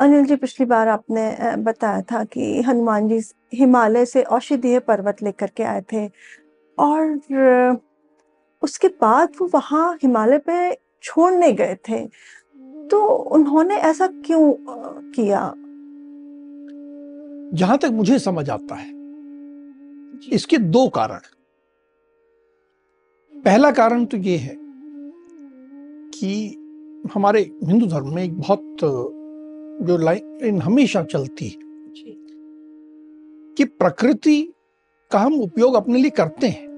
अनिल जी पिछली बार आपने बताया था कि हनुमान जी हिमालय से औषधीय पर्वत लेकर के आए थे और उसके बाद वो वहाँ हिमालय पे छोड़ने गए थे। तो उन्होंने ऐसा क्यों किया? जहाँ तक मुझे समझ आता है इसके दो कारण। पहला कारण तो ये है कि हमारे हिंदू धर्म में एक बहुत जो लाइन हमेशा चलती है। कि प्रकृति का हम उपयोग अपने लिए करते हैं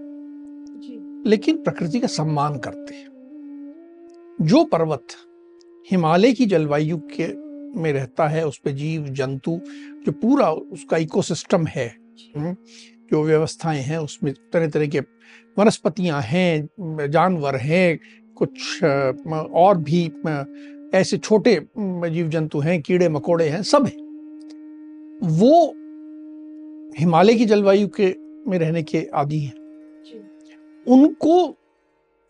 लेकिन प्रकृति का सम्मान करते हैं। जो पर्वत हिमालय की जलवायु के में रहता है उस पर जीव जंतु जो पूरा उसका इकोसिस्टम है हम्म, जो व्यवस्थाएँ हैं उसमें तरह तरह के वनस्पतियाँ हैं जानवर हैं कुछ और भी ऐसे छोटे जीव जंतु हैं कीड़े मकोड़े हैं सब हैं। वो हिमालय की जलवायु के में रहने के आदि हैं। उनको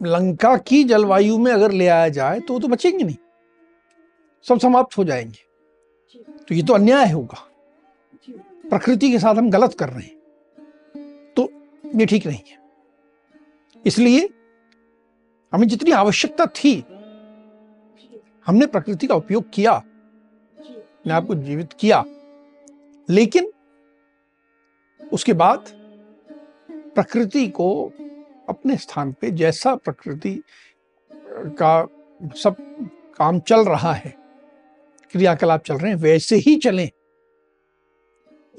लंका की जलवायु में अगर ले आया जाए तो वो तो बचेंगे नहीं। सब समाप्त हो जाएँगे। तो ये तो अन्याय होगा। प्रकृति के साथ हम गलत कर रहे हैं। तो ये ठीक नहीं है। इसलिए हमें जितनी आवश्यकता थी हमने प्रकृति का उपयोग किया। ने आपको जीवित किया। लेकिन उसके बाद प्रकृति को अपने स्थान पे जैसा प्रकृति का सब काम चल रहा है, क्रियाकलाप चल रहे हैं, वैसे ही चलें।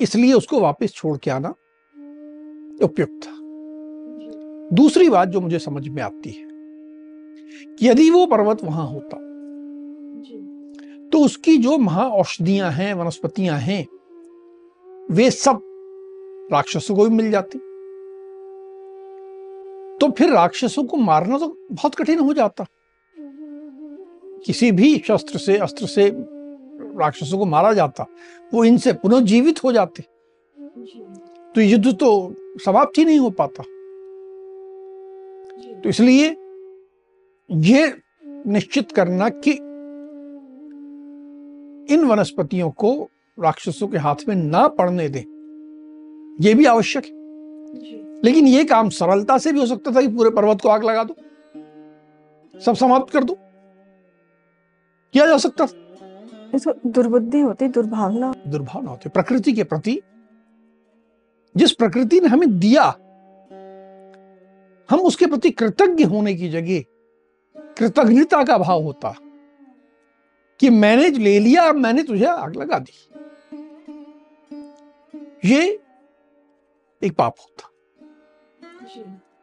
इसलिए उसको वापस छोड़ के आना उपयुक्त था। दूसरी बात जो मुझे समझ में आती है कि यदि वो पर्वत वहाँ होता तो उसकी जो महा औषधियाँ हैं, वनस्पतियाँ हैं, वे सब राक्षसों को भी मिल जाती। तो फिर राक्षसों को मारना तो बहुत कठिन हो जाता। किसी भी शस्त्र से, अस्त्र से राक्षसों को मारा जाता, वो इनसे पुनर्जीवित हो जाते। तो युद्ध तो समाप्त ही नहीं हो पाता। तो इसलिए ये निश्चित करना कि इन वनस्पतियों को राक्षसों के हाथ में ना पड़ने दें। यह भी आवश्यक है। लेकिन यह काम सरलता से भी हो सकता था कि पूरे पर्वत को आग लगा दो। सब समाप्त कर दो। किया जा सकता था। दुर्बुद्धि होती दुर्भावना। दुर्भावना होती। प्रकृति के प्रति जिस प्रकृति ने हमें दिया हम उसके प्रति कृतज्ञ होने की जगह कृतज्ञता का भाव होता। कि मैंने ले लिया अब मैंने तुझे आग लगा दी। ये एक पाप होता।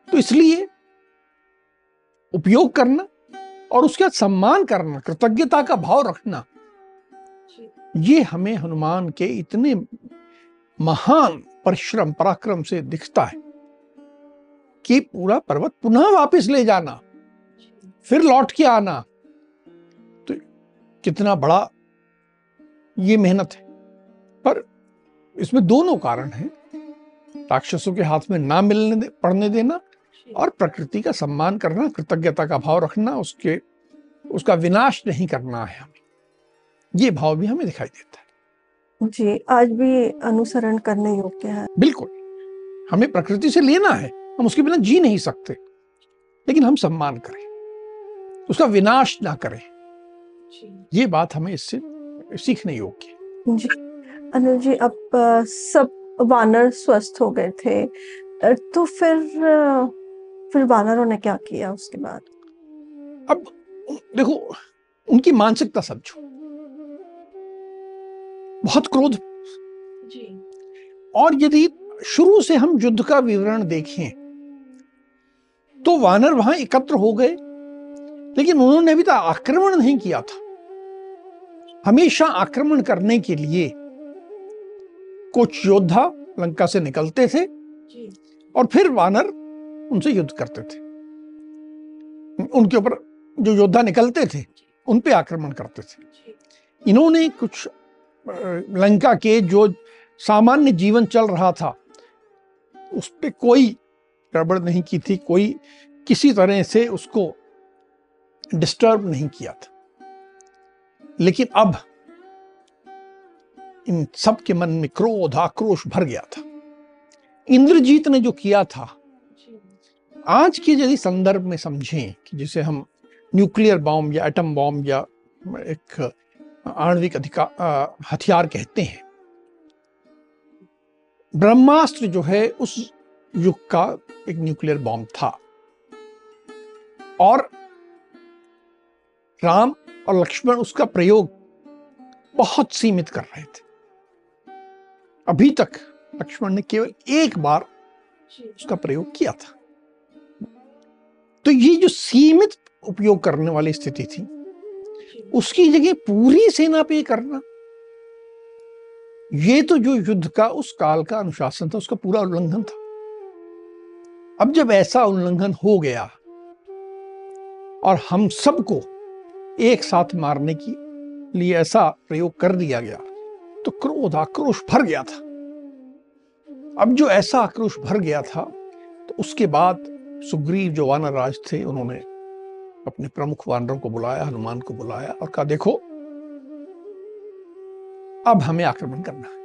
तो इसलिए उपयोग करना और उसके बाद सम्मान करना कृतज्ञता का भाव रखना ये हमें हनुमान के इतने महान परिश्रम पराक्रम से दिखता है कि पूरा पर्वत पुनः वापस ले जाना फिर लौट के आना कितना बड़ा ये मेहनत है। पर इसमें दोनों कारण हैं। राक्षसों के हाथ में ना मिलने दे, पड़ने देना और प्रकृति का सम्मान करना कृतज्ञता का भाव रखना उसके उसका विनाश नहीं करना है हमें। ये भाव भी हमें दिखाई देता है। जी आज भी अनुसरण करने योग्य है। बिल्कुल। हमें प्रकृति से लेना है। हम उसके बिना जी नहीं सकते। लेकिन हम सम्मान करें। उसका विनाश ना करें। ये बात हमें इससे सीखने योग्य जी। अनिल जी अब सब वानर स्वस्थ हो गए थे। तो फिर फिर वानरों ने क्या किया उसके बाद? अब देखो उनकी मानसिकता समझो। बहुत क्रोध। जी। और यदि शुरू से हम युद्ध का विवरण देखें तो वानर वहाँ एकत्र हो गए। लेकिन उन्होंने अभी तक आक्रमण नहीं किया था। हमेशा आक्रमण करने के लिए कुछ योद्धा लंका से निकलते थे और फिर वानर उनसे युद्ध करते थे। उनके ऊपर जो योद्धा निकलते थे उन पे आक्रमण करते थे। इन्होंने कुछ लंका के जो सामान्य जीवन चल रहा था उस पर कोई गड़बड़ नहीं की थी कोई किसी तरह से उसको डिस्टर्ब नहीं किया था। लेकिन अब इन सब के मन में क्रोध, आक्रोश भर गया था। इंद्रजीत ने जो किया था, आज के यदि संदर्भ में समझें कि जिसे हम न्यूक्लियर बॉम्ब या एटम बॉम्ब या एक आणविक अधिकार हथियार कहते हैं, ब्रह्मास्त्र जो है उस युग का एक न्यूक्लियर बॉम्ब था। और राम और लक्ष्मण उसका प्रयोग बहुत सीमित कर रहे थे। अभी तक लक्ष्मण ने केवल एक बार उसका प्रयोग किया था। तो ये जो सीमित उपयोग करने वाली स्थिति थी, उसकी जगह पूरी सेना पे करना, ये तो जो युद्ध का, उस काल का अनुशासन था, उसका पूरा उल्लंघन था। अब जब ऐसा उल्लंघन हो गया और हम सबको एक साथ मारने की लिए ऐसा प्रयोग कर दिया गया तो क्रोध आक्रोश भर गया था। अब जो ऐसा आक्रोश भर गया था तो उसके बाद सुग्रीव जो वानर राज थे उन्होंने अपने प्रमुख वानरों को बुलाया हनुमान को बुलाया और कहा देखो अब हमें आक्रमण करना है।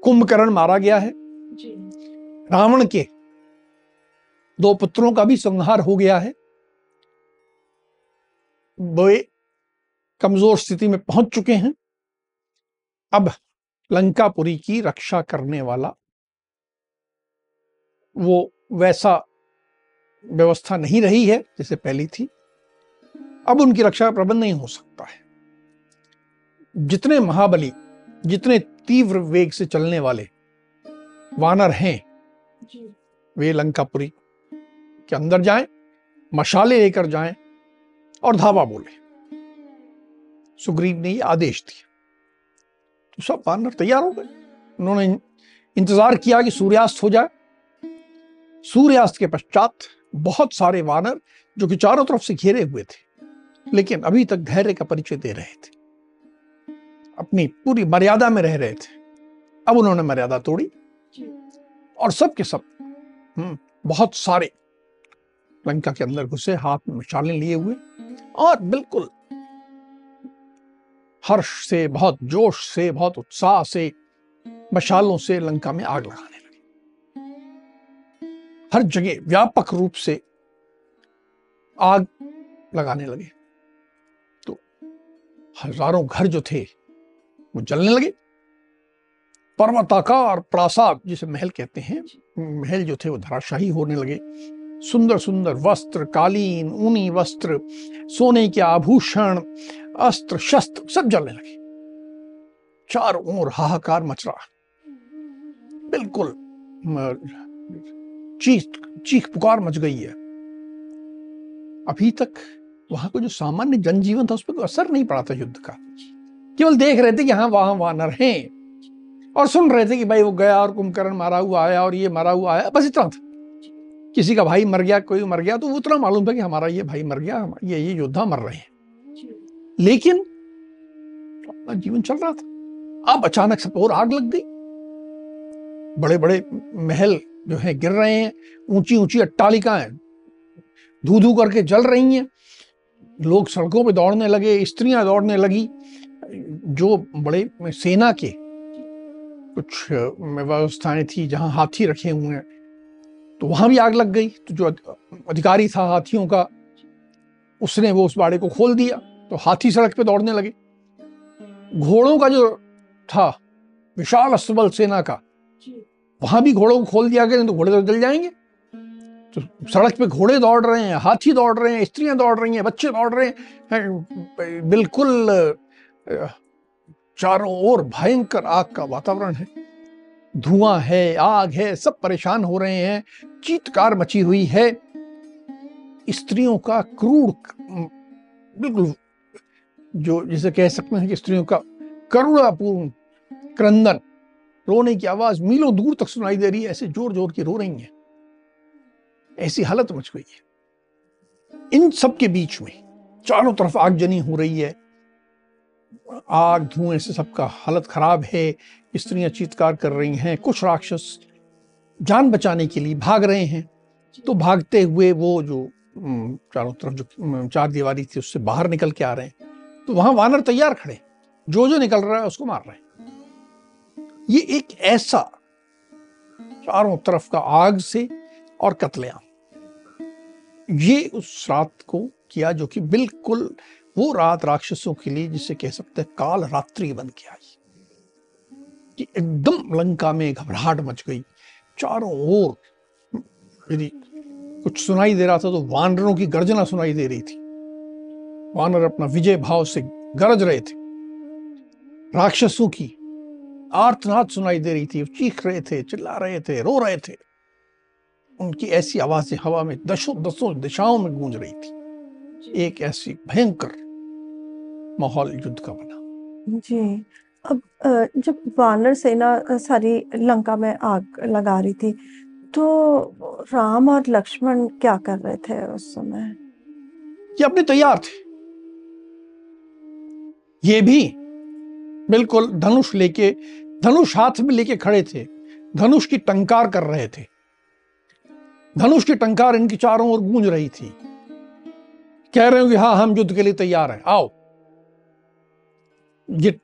कुंभकर्ण मारा गया है। रावण के दो पुत्रों का भी संहार हो गया है। वे कमज़ोर स्थिति में पहुँच चुके हैं। अब लंकापुरी की रक्षा करने वाला वो वैसा व्यवस्था नहीं रही है जैसे पहली थी। अब उनकी रक्षा का प्रबंध नहीं हो सकता है। जितने महाबली जितने तीव्र वेग से चलने वाले वानर हैं वे लंकापुरी के अंदर जाएँ मशाले लेकर जाएँ और धावा बोले सुग्रीव ने ये आदेश दिया। तो सब वानर तैयार हो गए। उन्होंने इंतज़ार किया कि सूर्यास्त हो जाए। सूर्यास्त के पश्चात बहुत सारे वानर जो कि चारों तरफ़ से घेरे हुए थे लेकिन अभी तक धैर्य का परिचय दे रहे थे। अपनी पूरी मर्यादा में रह रहे थे। अब उन्होंने मर्यादा तोड़ी। और सब के सब हम्म, बहुत सारे लंका के अंदर घुसे हाथ में मशालें लिए हुए और बिल्कुल हर्ष से बहुत जोश से बहुत उत्साह से मशालों से लंका में आग लगाने लगे। हर जगह व्यापक रूप से आग लगाने लगे। तो हज़ारों घर जो थे वो जलने लगे। पर्वताकार प्रासाद जिसे महल कहते हैं महल जो थे वो धराशाही होने लगे। सुंदर सुंदर वस्त्र, कालीन, ऊनी वस्त्र, सोने के आभूषण, अस्त्र, शस्त्र, सब जलने लगे। चारों ओर हाहाकार मच रहा। बिल्कुल चीख चीख पुकार मच गई है। अभी तक वहाँ को जो सामान्य जनजीवन था, उस पर कोई असर नहीं पड़ा था युद्ध का। केवल देख रहे थे कि हाँ वहाँ वानर हैं। और सुन रहे थे कि भाई वो गया और कुंभकर्ण मारा हुआ आया और ये मारा हुआ आया। बस इतना था। किसी का भाई मर गया, कोई मर गया तो उतना मालूम था कि हमारा ये भाई मर गया ये ये योद्धा मर रहे हैं। लेकिन अपना जीवन चल रहा था। अब अचानक सब और आग लग गई। बड़े बड़े महल जो है गिर रहे हैं ऊँची ऊँची अट्टालिकाएँ धू धू करके जल रही हैं। लोग सड़कों पे दौड़ने लगे, स्त्रियाँ दौड़ने लगी। जो बड़े सेना के कुछ व्यवस्थाएँ थी, जहाँ हाथी रखे हुए हैं तो वहाँ भी आग लग गई। तो जो अधिकारी था हाथियों का, उसने वो उस बाड़े को खोल दिया तो हाथी सड़क पे दौड़ने लगे। घोड़ों का जो था, विशाल अस्तबल सेना का, वहाँ भी घोड़ों को खोल दिया गया तो घोड़े तो जल जाएँगे। तो सड़क पे घोड़े दौड़ रहे हैं, हाथी दौड़ रहे हैं, स्त्रियाँ दौड़ रही हैं, बच्चे दौड़ रहे हैं। बिल्कुल, चारों ओर भयंकर आग का वातावरण है। धुआँ है, आग है, सब परेशान हो रहे हैं। चीतकार मची हुई है। स्त्रियों का क्रूर बिल्कुल जो जिसे कह सकते हैं कि स्त्रियों का करुणापूर्ण क्रंदन, रोने की आवाज़ मीलों दूर तक सुनाई दे रही है, ऐसे ज़ोर ज़ोर के रो रही हैं। ऐसी हालत मच गई है। इन सब के बीच में चारों तरफ़ आगजनी हो रही है। आग धुएँ से सबका हालत खराब है। स्त्रियाँ चीतकार कर रही हैं। कुछ राक्षस जान बचाने के लिए भाग रहे हैं। तो भागते हुए वो जो चारों तरफ़ जो चार दीवारी थी उससे बाहर निकल के आ रहे हैं। तो वहाँ वानर तैयार खड़े जो जो निकल रहा है उसको मार रहे हैं। ये एक ऐसा चारों तरफ़ का आग से और कतलेआम। ये उस रात को किया जो कि बिल्कुल वो रात राक्षसों के लिए जिसे कह सकते हैं काल रात्रि बन के आई। कि एकदम लंका में घबराहट मच गई। चारों ओर। यदि कुछ सुनाई दे रहा था तो वानरों की गर्जना सुनाई दे रही थी। वानर अपना विजय भाव से गरज रहे थे। राक्षसों की आर्तनाद सुनाई दे रही थी। चीख रहे थे, चिल्ला रहे थे, रो रहे थे। उनकी ऐसी आवाज़ें हवा में दशों दसों दिशाओं में गूंज रही थी। एक ऐसी भयंकर माहौल युद्ध का बना। जी। अब जब वानर सेना सारी लंका में आग लगा रही थी तो राम और लक्ष्मण क्या कर रहे थे उस समय? ये अपने तैयार थे। ये भी बिल्कुल धनुष लेके, धनुष हाथ में लेके खड़े थे। धनुष की टंकार कर रहे थे। धनुष की टंकार इनकी चारों ओर गूंज रही थी। कह रहे हो कि हाँ हम युद्ध के लिए तैयार हैं। आओ। ये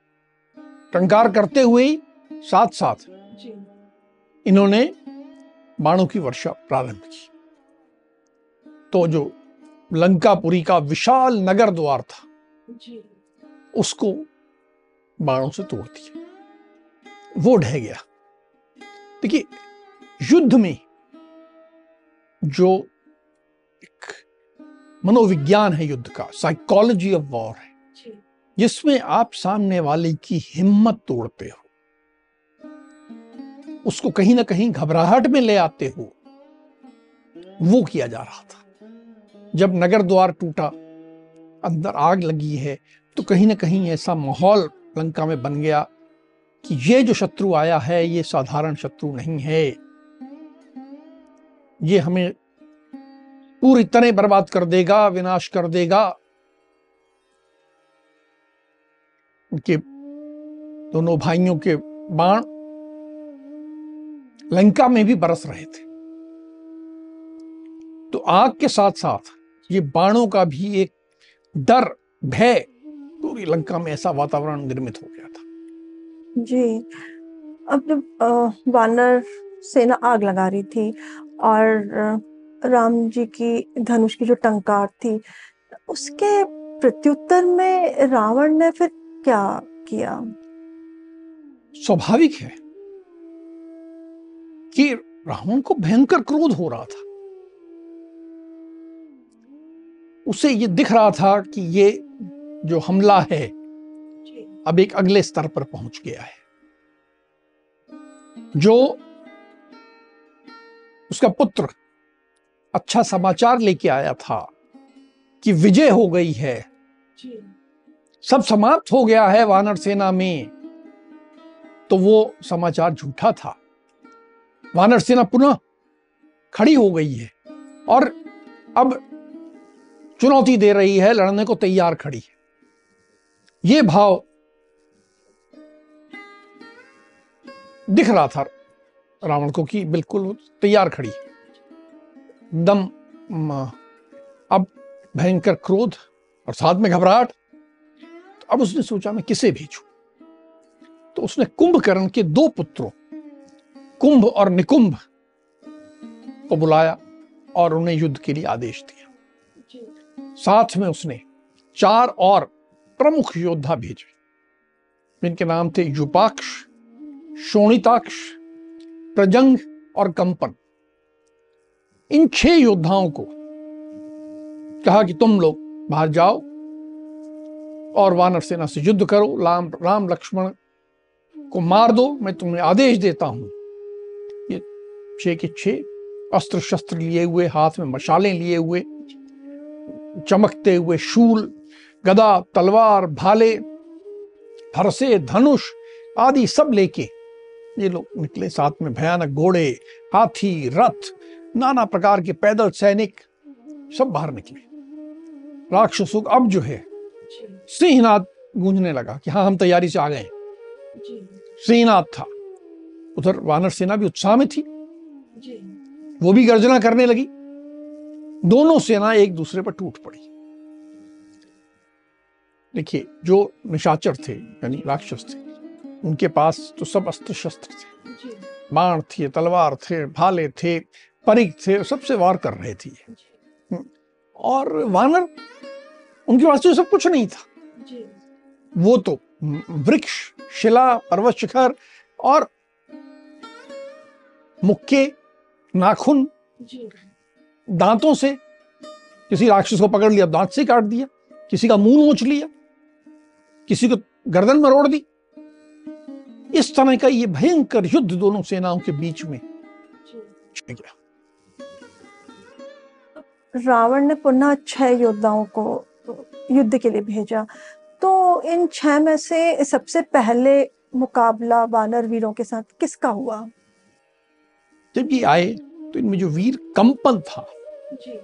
टंकार करते हुए साथ साथ इन्होंने बाणों की वर्षा प्रारंभ की। तो जो लंकापुरी का विशाल नगर द्वार था उसको बाणों से तोड़ दिया। वो ढह गया। देखिए युद्ध में जो एक मनोविज्ञान है युद्ध का साइकोलॉजी ऑफ़ वॉर है। जिसमें आप सामने वाले की हिम्मत तोड़ते हो। उसको कहीं ना कहीं घबराहट में ले आते हो। वो किया जा रहा था। जब नगर द्वार टूटा, अंदर आग लगी है तो कहीं ना कहीं ऐसा माहौल लंका में बन गया कि ये जो शत्रु आया है, ये साधारण शत्रु नहीं है। ये हमें पूरी तरह बर्बाद कर देगा, विनाश कर देगा। उनके दोनों भाइयों के बाण लंका में भी बरस रहे थे। तो आग के साथ साथ ये बाणों का भी एक डर, भय पूरी लंका में ऐसा वातावरण निर्मित हो गया था। जी। अब जब वानर सेना आग लगा रही थी और राम जी की, धनुष की जो टंकार थी, उसके प्रत्युत्तर में रावण ने फिर क्या किया? स्वाभाविक है कि रावण को भयंकर क्रोध हो रहा था। उसे ये दिख रहा था कि ये जो हमला है अब एक अगले स्तर पर पहुँच गया है। जो उसका पुत्र अच्छा समाचार लेके आया था कि विजय हो गई है सब समाप्त हो गया है वानर सेना में। तो वो समाचार झूठा था। वानर सेना पुनः खड़ी हो गई है। और अब चुनौती दे रही है, लड़ने को तैयार खड़ी है। ये भाव दिख रहा था रावण को कि बिल्कुल तैयार खड़ी दम अब भयंकर क्रोध और साथ में घबराहट। अब उसने सोचा मैं किसे भेजू? तो उसने कुंभकर्ण के दो पुत्रों कुंभ और निकुंभ को बुलाया और उन्हें युद्ध के लिए आदेश दिया। साथ में उसने चार और प्रमुख योद्धा भेजे। जिनके नाम थे युपाक्ष शोणिताक्ष प्रजंग और कंपन। इन छह योद्धाओं को कहा कि तुम लोग बाहर जाओ और वानर सेना से युद्ध करो, राम राम लक्ष्मण को मार दो, मैं तुम्हें आदेश देता हूँ। ये छह के छे अस्त्र शस्त्र लिए हुए, हाथ में मशालें लिए हुए, चमकते हुए शूल, गदा, तलवार, भाले, फरसे, धनुष आदि सब लेके ये लोग निकले साथ में। भयानक घोड़े, हाथी, रथ, नाना प्रकार के पैदल सैनिक सब बाहर निकले। राक्षसों अब जो है सिंहनाद गूंजने लगा कि हाँ हम तैयारी से आ गए। सिंहनाथ था। उधर वानर सेना भी उत्साह में थी। वो भी गर्जना करने लगी। दोनों सेना एक दूसरे पर टूट पड़ी। देखिए जो निशाचर थे यानी राक्षस थे उनके पास तो सब अस्त्र शस्त्र थे बाण थे तलवार थे भाले थे परिक थे सबसे वार कर रहे थे हम्म। और वानर उनके पास तो सब कुछ नहीं था। वो तो वृक्ष शिला पर्वत शिखर और मुक्के नाखून दांतों से किसी राक्षस को पकड़ लिया दांत से काट दिया किसी का मुँह नोच लिया किसी को गर्दन मरोड़ दी। इस तरह का ये भयंकर युद्ध दोनों सेनाओं के बीच में गया। रावण ने पुनः छह योद्धाओं को युद्ध के लिए भेजा। तो इन छह में से सबसे पहले मुकाबला वानर वीरों के साथ किसका हुआ? जब ये आए तो इनमें जो वीर कंपन था जी।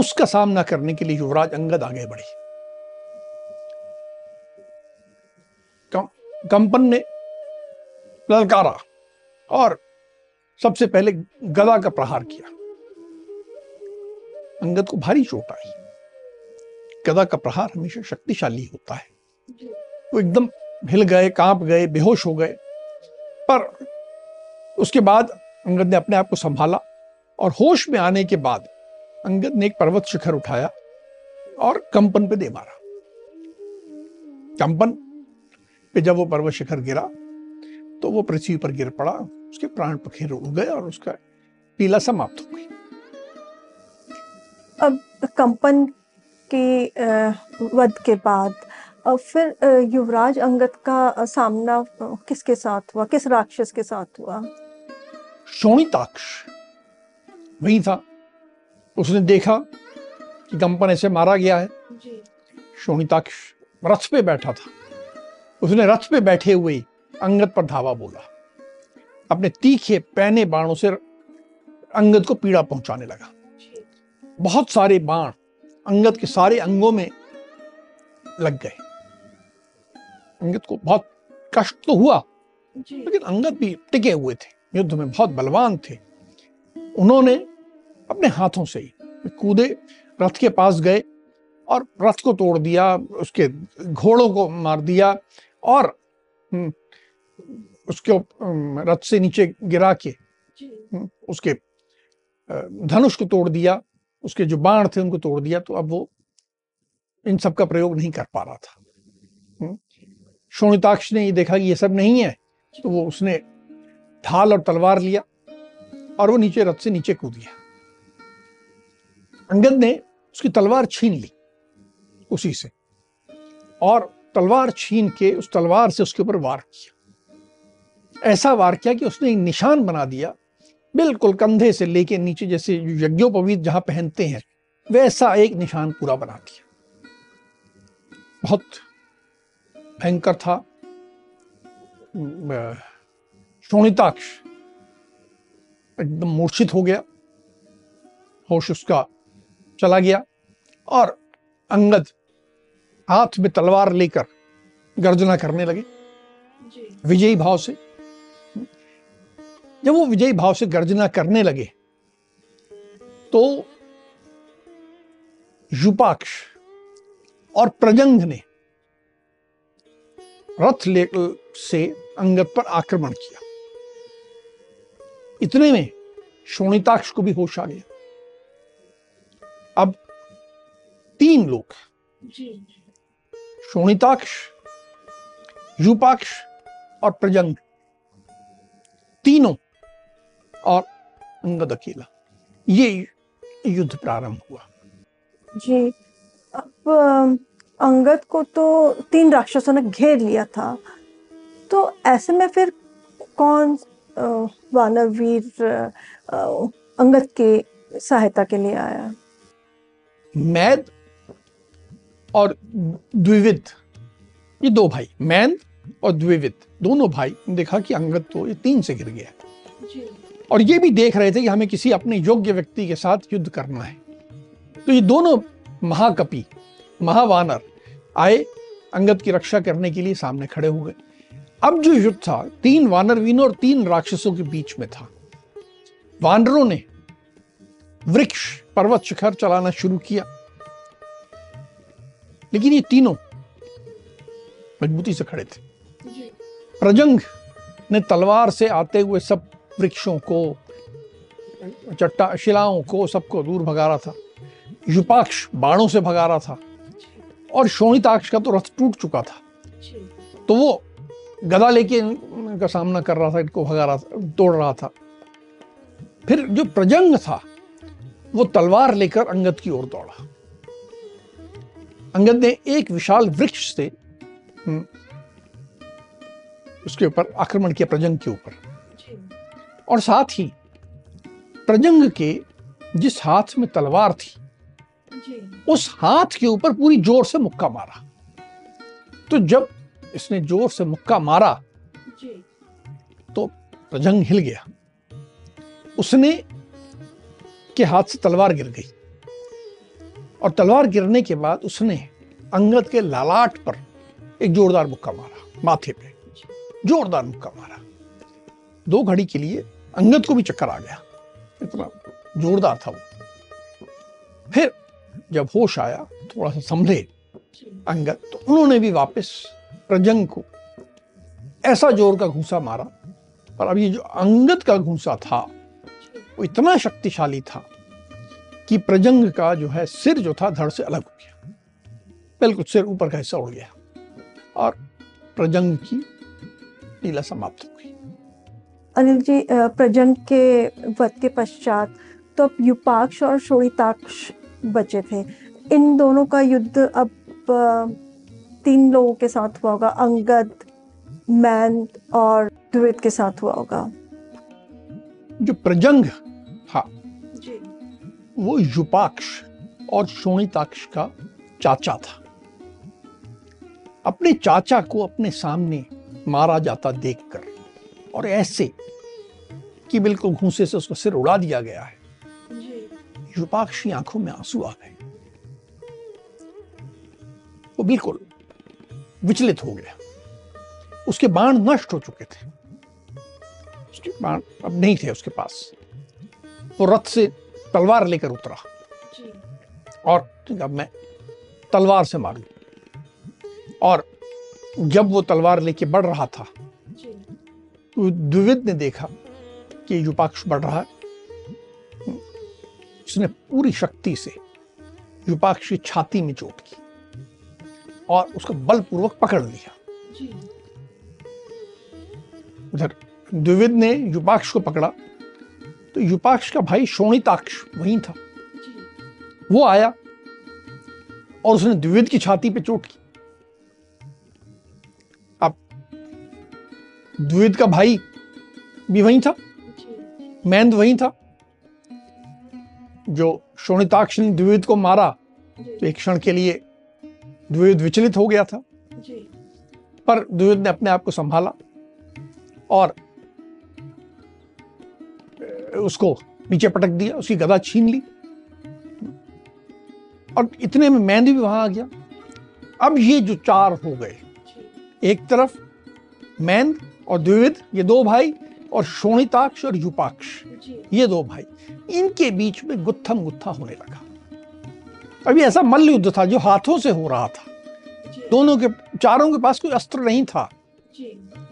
उसका सामना करने के लिए युवराज अंगद आगे बढ़े। कंपन ने ललकारा और सबसे पहले गदा का प्रहार किया। अंगद को भारी चोट आई। गदा का प्रहार हमेशा शक्तिशाली होता है। वो एकदम हिल गए, काँप गए, बेहोश हो गए। पर उसके बाद अंगद ने अपने आप को संभाला और होश में आने के बाद अंगद ने एक पर्वत शिखर उठाया और कंपन पे दे मारा। कंपन पे जब वो पर्वत शिखर गिरा तो वो पृथ्वी पर गिर पड़ा, उसके प्राण पखेर उड़ गए और उसका पीला समाप्त हो गई अब कंपन के वध के बाद फिर युवराज अंगद का सामना किसके साथ हुआ? किस राक्षस के साथ हुआ? शोणिताक्ष। वही था। उसने देखा कि कंपन ऐसे मारा गया है। शोणिताक्ष रथ पे बैठा था। उसने रथ पे बैठे हुए अंगद पर धावा बोला। अपने तीखे पैने बाणों से अंगद को पीड़ा पहुँचाने लगा। बहुत सारे बाण अंगद के सारे अंगों में लग गए। अंगद को बहुत कष्ट तो हुआ लेकिन अंगद भी टिके हुए थे युद्ध में बहुत बलवान थे। उन्होंने अपने हाथों से ही कूदे रथ के पास गए और रथ को तोड़ दिया उसके घोड़ों को मार दिया और हम्म, उसके रथ से नीचे गिरा के हम्म, उसके धनुष को तोड़ दिया। उसके जो बाण थे उनको तोड़ दिया तो अब वो इन सब का प्रयोग नहीं कर पा रहा था। हम्म, शोणिताक्ष ने ये देखा कि ये सब नहीं है तो वो उसने ढाल और तलवार लिया और वो नीचे रथ से नीचे कूद गया। अंगद ने उसकी तलवार छीन ली उसी से और तलवार छीन के उस तलवार से उसके ऊपर वार किया। ऐसा वार किया कि उसने एक निशान बना दिया बिल्कुल कंधे से लेके नीचे जैसे यज्ञोपवीत जहाँ पहनते हैं वैसा एक निशान पूरा बना दिया। बहुत भयंकर था। शोणिताक्ष एकदम मूर्छित हो गया। होश उसका चला गया और अंगद हाथ में तलवार लेकर गर्जना करने लगे। विजयी भाव से जब वो विजयी भाव से गर्जना करने लगे तो युपाक्ष और प्रजंग ने रथ ले से अंगद पर आक्रमण किया। इतने में शोणिताक्ष को भी होश आ गया। अब तीन लोग शोणिताक्ष युपाक्ष और प्रजंग। तीनों और अंगद अकेला ये युद्ध प्रारंभ हुआ। जी अब अंगद को तो तीन राक्षसों ने घेर लिया था। तो ऐसे में फिर कौन वानर वीर अंगद के सहायता के लिए आया? मैद और द्विविद। ये दो भाई मैन और द्विविद। दोनों भाई देखा कि अंगद तो ये तीन से गिर गया। और ये भी देख रहे थे कि हमें किसी अपने योग्य व्यक्ति के साथ युद्ध करना है। तो ये दोनों महाकपि महावानर आए अंगद की रक्षा करने के लिए सामने खड़े हो गए। अब जो युद्ध था तीन वानर वीनों और तीन राक्षसों के बीच में था। वानरों ने वृक्ष पर्वत शिखर चलाना शुरू किया। लेकिन ये तीनों मजबूती से खड़े थे। प्रजंग ने तलवार से आते हुए सब वृक्षों को चट्टा शिलाओं को सबको दूर भगा रहा था। युपाक्ष बाणों से भगा रहा था। और शोणिताक्ष का तो रथ टूट चुका था। तो वो गदा लेके का सामना कर रहा था इनको भगा रहा था तोड़ रहा था। फिर जो प्रजंग था वो तलवार लेकर अंगद की ओर दौड़ा। अंगद ने एक विशाल वृक्ष से हम्म, उसके ऊपर आक्रमण किया प्रजंग के ऊपर। और साथ ही प्रजंग के जिस हाथ में तलवार थी उस हाथ के ऊपर पूरी ज़ोर से मुक्का मारा। तो जब इसने ज़ोर से मुक्का मारा तो प्रजंग हिल गया। उसने के हाथ से तलवार गिर गई। और तलवार गिरने के बाद उसने अंगद के लालाट पर एक जोरदार मुक्का मारा माथे पे। जोरदार मुक्का मारा। दो घड़ी के लिए अंगद को भी चक्कर आ गया। इतना जोरदार था वो। फिर जब होश आया थोड़ा सा संभले अंगद तो उन्होंने भी वापस प्रजंग को ऐसा ज़ोर का घूसा मारा। पर अब ये जो अंगद का घूसा था, वो इतना शक्तिशाली था कि प्रजंग का जो है सिर जो था, धड़ से अलग हो गया। बिल्कुल सिर ऊपर का हिस्सा उड़ गया और प्रजंग की लीला समाप्त हो गई। अनिल जी प्रजंग के वध के पश्चात तो अब युपाक्ष और शोणिताक्ष बचे थे। इन दोनों का युद्ध अब तीन लोगों के साथ हुआ होगा अंगद मैन और द्वित के साथ हुआ होगा। जो प्रजंग था वो युपाक्ष और शोणिताक्ष का चाचा था। अपने चाचा को अपने सामने मारा जाता देखकर और ऐसे कि बिल्कुल घूसे से उसका सिर उड़ा दिया गया है। रूपाक्षी आँखों में आँसू आ गए। वो बिल्कुल विचलित हो गया। उसके बाण नष्ट हो चुके थे। उसके बाण अब नहीं थे उसके पास। वो रथ से तलवार लेकर उतरा। और अब मैं तलवार से मारू। और जब वो तलवार लेके बढ़ रहा था द्विविद ने देखा कि युपाक्ष बढ़ रहा है। उसने पूरी शक्ति से युपाक्ष की छाती में चोट की और उसको बलपूर्वक पकड़ लिया। उधर द्विविद ने युपाक्ष को पकड़ा। तो युपाक्ष का भाई शोणिताक्ष वहीं था। वो आया और उसने द्विविद की छाती पे चोट की। द्विविद का भाई भी वहीं था। मैंद वहीं था। जो शोणिताक्ष ने द्विविद को मारा तो एक क्षण के लिए द्विविद विचलित हो गया था। पर द्विविद ने अपने आप को संभाला और उसको नीचे पटक दिया उसकी गदा छीन ली। और इतने में मैंद भी वहाँ आ गया। अब ये जो चार हो गए एक तरफ़ मैंद और द्विविद ये दो भाई और शोणिताक्ष और युपाक्ष। ये दो भाई। इनके बीच में गुत्थम गुत्था होने लगा। अभी ऐसा मल्ल युद्ध था जो हाथों से हो रहा था। दोनों के चारों के पास कोई अस्त्र नहीं था।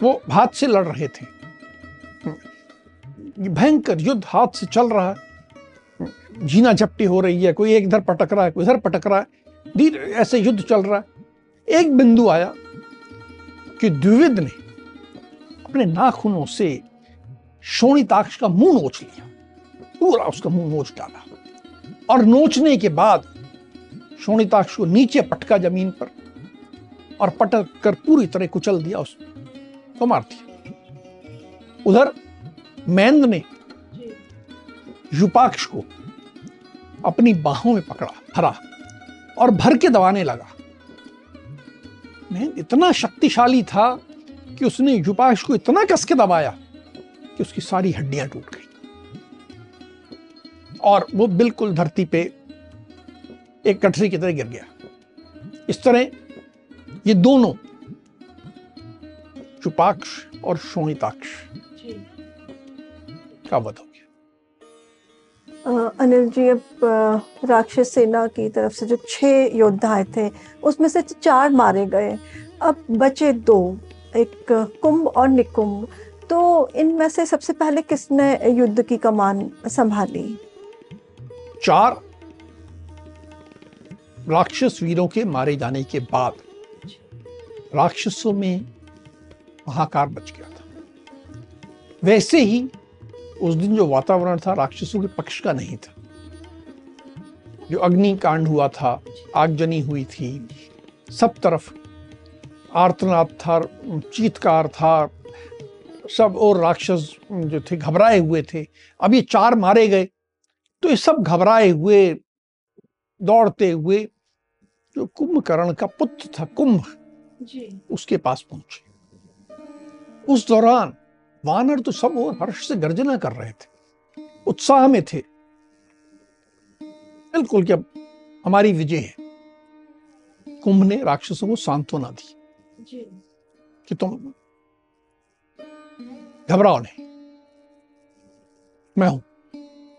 वो हाथ से लड़ रहे थे। भयंकर युद्ध हाथ से चल रहा है। जीना झपटी हो रही है कोई एक इधर पटक रहा है कोई इधर पटक रहा है। धीर ऐसे युद्ध चल रहा है। एक बिंदु आया कि द्विविद ने अपने नाखूनों से शोणिताक्ष का मुँह नोच लिया, पूरा उसका मुँह नोच डाला। और नोचने के बाद शोणिताक्ष को नीचे पटका ज़मीन पर और पटक कर पूरी तरह कुचल दिया उसको मार दिया उधर मैंद ने युपाक्ष को अपनी बाहों में पकड़ा, भरा और भर के दबाने लगा। मेहंद इतना शक्तिशाली था कि उसने युपाश को इतना कस के दबाया कि उसकी सारी हड्डियाँ टूट गई। और वो बिल्कुल धरती पे एक कटरी की तरह गिर गया। इस तरह ये दोनों चुपाक्ष और शोणिताक्ष का वध हो गया। अनिल जी अब राक्षस सेना की तरफ़ से जो छह योद्धा आए थे उसमें से चार मारे गए। अब बचे दो। एक कुंभ और निकुंभ। तो इनमें से सबसे पहले किसने युद्ध की कमान संभाली? चार राक्षस वीरों के मारे जाने के बाद राक्षसों में हाहाकार बच गया था। वैसे ही उस दिन जो वातावरण था, राक्षसों के पक्ष का नहीं था। जो अग्नि कांड हुआ था, आगजनी हुई थी, सब तरफ़ आर्तनाद था चीतकार था सब और राक्षस जो थे घबराए हुए थे। अब ये चार मारे गए तो ये सब घबराए हुए दौड़ते हुए जो कुंभकर्ण का पुत्र था कुंभ उसके पास पहुँचे। उस दौरान वानर तो सब और हर्ष से गर्जना कर रहे थे उत्साह में थे। बिल्कुल क्या हमारी विजय है। कुंभ ने राक्षसों को सांत्वना दी। कि तुम घबराओ नहीं। मैं हूँ,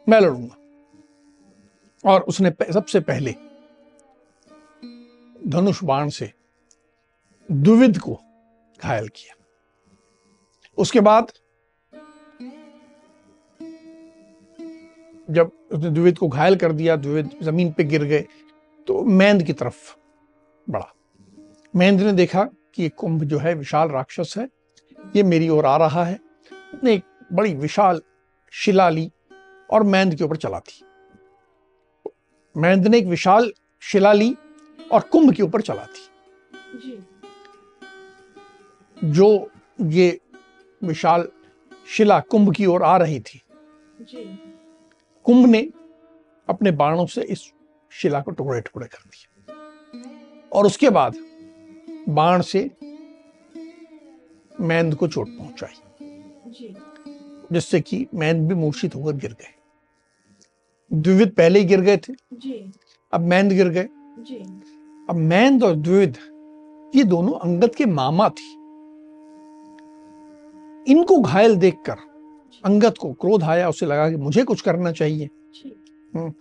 मैं लड़ूँगा। और उसने सबसे पहले धनुष बाण से द्विविद को घायल किया। उसके बाद जब उसने द्विविद को घायल कर दिया द्विविद ज़मीन पे गिर गए तो मैंद की तरफ़ बढ़ा। मैंद ने देखा कि ये कुंभ जो है विशाल राक्षस है। ये मेरी ओर आ रहा है। उसने एक बड़ी विशाल शिला ली और मैंद के ऊपर चला थी मैंद ने एक विशाल शिला ली और कुंभ के ऊपर चला थी जो। ये विशाल शिला कुंभ की ओर आ रही थी। कुंभ ने अपने बाणों से इस शिला को टुकड़े टुकड़े कर दिया और उसके बाद बाण से मैंद को चोट पहुंचाई। जिससे कि मैंद भी मूर्छित होकर गिर गए। द्विविद पहले ही गिर गए थे। अब मैंद गिर गए। अब मैंद और द्विविद ये दोनों अंगद के मामा थी। इनको घायल देखकर अंगद को क्रोध आया उसे लगा कि मुझे कुछ करना चाहिए। हम्म,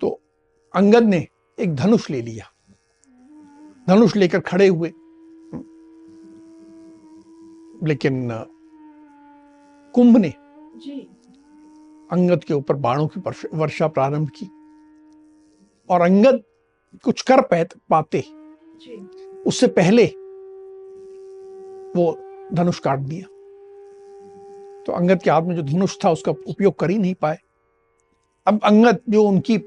तो अंगद ने एक धनुष ले लिया। धनुष लेकर खड़े हुए। लेकिन कुंभ ने अंगद के ऊपर बाणों की वर्षा प्रारंभ की और अंगद कुछ कर पाते उससे पहले वो धनुष काट दिया। तो अंगद के हाथ में जो धनुष था उसका उपयोग कर ही नहीं पाए। अब अंगद जो उनकी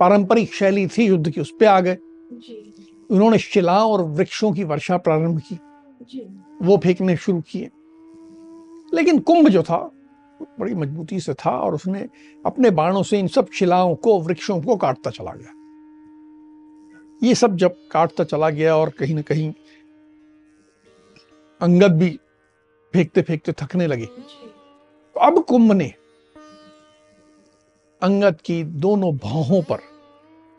पारंपरिक शैली थी युद्ध की उस पर आ गए। उन्होंने शिलाओं और वृक्षों की वर्षा प्रारंभ की। वो फेंकने शुरू किए। लेकिन कुंभ जो था बड़ी मजबूती से था और उसने अपने बाणों से इन सब शिलाओं को वृक्षों को काटता चला गया। ये सब जब काटता चला गया और कहीं ना कहीं अंगद भी फेंकते फेंकते थकने लगे। तो अब कुंभ ने अंगद की दोनों भावों पर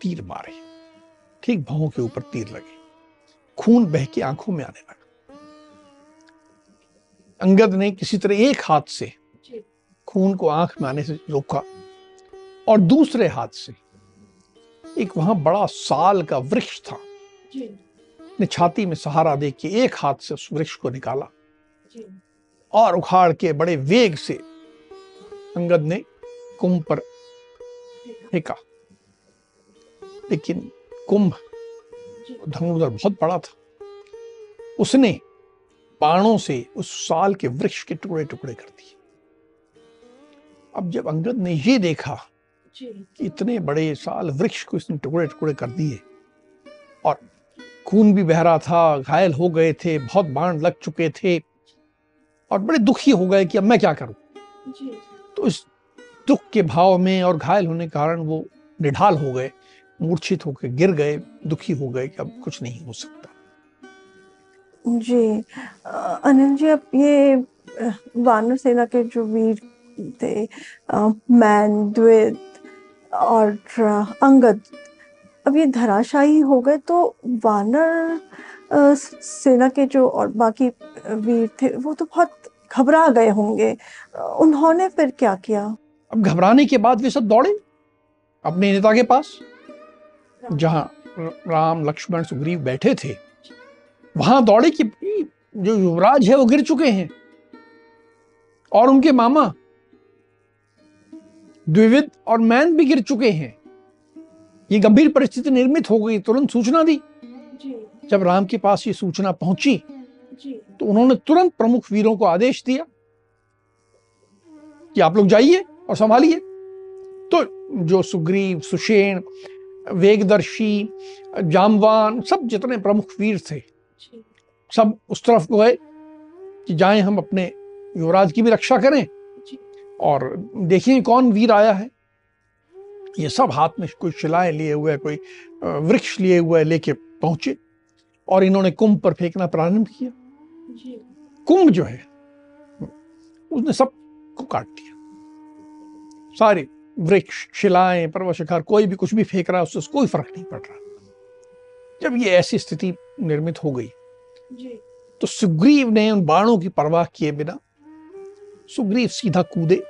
तीर मारे। ठीक भावों के ऊपर तीर लगे। खून बह के आँखों में आने लगा। अंगद ने किसी तरह एक हाथ से खून को आँख में आने से रोका और दूसरे हाथ से एक वहाँ बड़ा साल का वृक्ष था। ने छाती में सहारा दे के एक हाथ से उस वृक्ष को निकाला और उखाड़ के बड़े वेग से अंगद ने कुंभ पर फेंका। लेकिन कुंभ धनुधर बहुत बड़ा था। उसने बाणों से उस साल के वृक्ष के टुकड़े टुकड़े कर दिए अब जब अंगद ने ये देखा कि इतने बड़े साल वृक्ष को इसने टुकड़े टुकड़े कर दिए और खून भी बह रहा था घायल हो गए थे बहुत बाण लग चुके थे और बड़े दुखी हो गए कि अब मैं क्या करूँ? तो इस दुख के भाव में और घायल होने के कारण वो निढाल हो गए मूर्छित होकर गिर गए दुखी हो गए कि अब कुछ नहीं हो सकता। जी। अनिल जी, अब ये वानर सेना के जो वीर थे मैन द्वित और अंगद, अब ये धराशाही हो गए तो वानर सेना के जो और बाकी वीर थे, वो तो बहुत घबरा गए होंगे। उन्होंने फिर क्या किया? अब घबराने के बाद वे सब दौड़े अपने नेता के पास, जहाँ राम, लक्ष्मण, सुग्रीव बैठे थे। वहाँ दौड़े कि जो युवराज है वो गिर चुके हैं। और उनके मामा द्विविद और मैन भी गिर चुके हैं। ये गंभीर परिस्थिति निर्मित हो गई तुरंत सूचना दी। जब राम के पास ये सूचना पहुँची तो उन्होंने तुरंत प्रमुख वीरों को आदेश दिया कि आप लोग जाइए और संभालिए। तो जो सुग्रीव सुषेण वेगदर्शी जामवान सब जितने प्रमुख वीर थे सब उस तरफ़ गए कि जाएँ हम अपने युवराज की भी रक्षा करें। और देखें कौन वीर आया है। ये सब हाथ में कोई शिलाएँ लिए हुए कोई वृक्ष लिए हुए लेके पहुँचे और इन्होंने कुंभ पर फेंकना प्रारंभ किया। कुंभ जो है उसने सबको काट दिया। सारे वृक्ष शिलाएँ पर्वत शिखर कोई भी कुछ भी फेंक रहा है उससे कोई फ़र्क नहीं पड़ रहा। जब ये ऐसी स्थिति निर्मित हो गई तो सुग्रीव ने उन बाणों की परवाह किए बिना सुग्रीव सीधा कूदे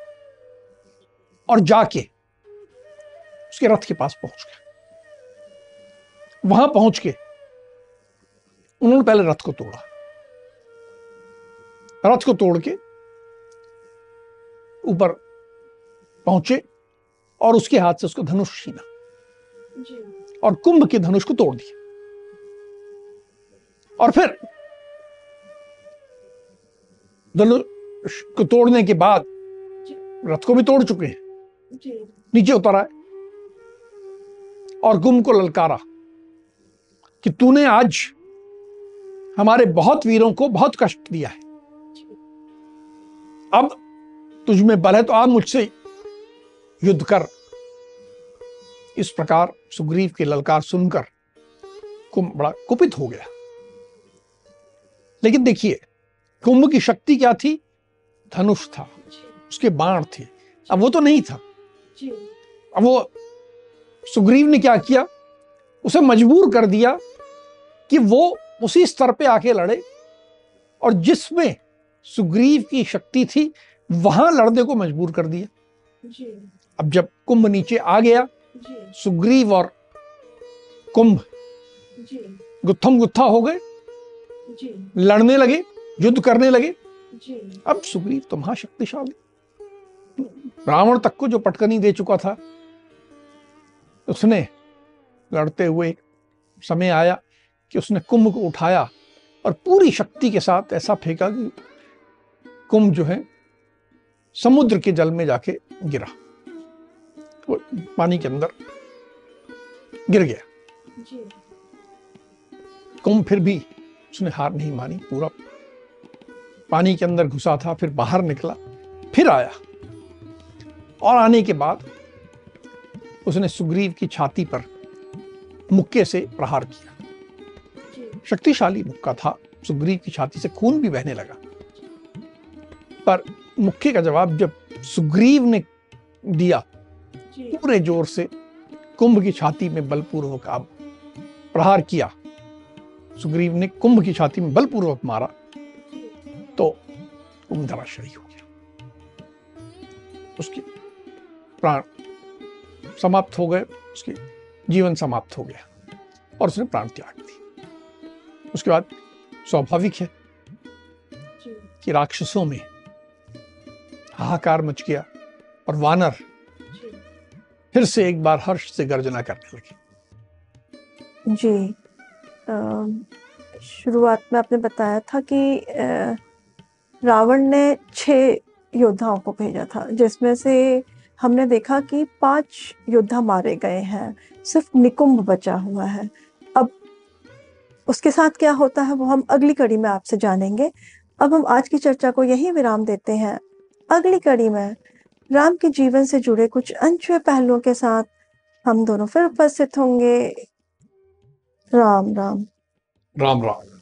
और जाके उसके रथ के पास पहुँच गए वहाँ पहुँच के उन्होंने पहले रथ को तोड़ा। रथ को तोड़ के ऊपर पहुँचे और उसके हाथ से उसको धनुष छीना और कुंभ के धनुष को तोड़ दिया। और फिर धनुष को तोड़ने के बाद रथ को भी तोड़ चुके हैं। नीचे उतर आए और कुंभ को ललकारा कि तूने आज हमारे बहुत वीरों को बहुत कष्ट दिया है। अब तुझ में बल है तो आप मुझसे युद्ध कर। इस प्रकार सुग्रीव की ललकार सुनकर कुंभ बड़ा कुपित हो गया। लेकिन देखिए कुंभ की शक्ति क्या थी? धनुष था। उसके बाण थे। अब वो तो नहीं था। अब वो सुग्रीव ने क्या किया? उसे मजबूर कर दिया कि वो उसी स्तर पे आके लड़े और जिसमें सुग्रीव की शक्ति थी वहाँ लड़ने को मजबूर कर दिया। अब जब कुंभ नीचे आ गया सुग्रीव और कुंभ गुत्थम गुत्था हो गए। लड़ने लगे युद्ध करने लगे। अब सुग्रीव तो महाशक्तिशाली। रावण तक को जो पटकनी दे चुका था उसने लड़ते हुए समय आया कि उसने कुंभ को उठाया और पूरी शक्ति के साथ ऐसा फेंका कि कुंभ जो है समुद्र के जल में जाके गिरा। वो पानी के अंदर गिर गया। कुंभ फिर भी उसने हार नहीं मानी पूरा पानी के अंदर घुसा था फिर बाहर निकला फिर आया। और आने के बाद उसने सुग्रीव की छाती पर मुक्के से प्रहार किया। शक्तिशाली मुक्का था सुग्रीव की छाती से खून भी बहने लगा। पर मुक्के का जवाब जब सुग्रीव ने दिया पूरे ज़ोर से कुंभ की छाती में बलपूर्वक आप प्रहार किया सुग्रीव ने कुंभ की छाती में बलपूर्वक मारा तो कुंभ धराशायी हो गया। उसके प्राण समाप्त हो गए उसके जीवन समाप्त हो गया और उसने प्राण त्याग दी उसके बाद स्वाभाविक है कि राक्षसों में हाहाकार मच गया और वानर फिर से एक बार हर्ष से गर्जना करने लगे। जी। शुरुआत में आपने बताया था कि रावण ने छह योद्धाओं को भेजा था, जिसमें से हमने देखा कि पाँच योद्धा मारे गए हैं, सिर्फ़ निकुंभ बचा हुआ है। अब उसके साथ क्या होता है वो हम अगली कड़ी में आपसे जानेंगे। अब हम आज की चर्चा को यही विराम देते हैं। अगली कड़ी में राम के जीवन से जुड़े कुछ अनछुए पहलुओं के साथ हम दोनों फिर उपस्थित होंगे। राम राम राम राम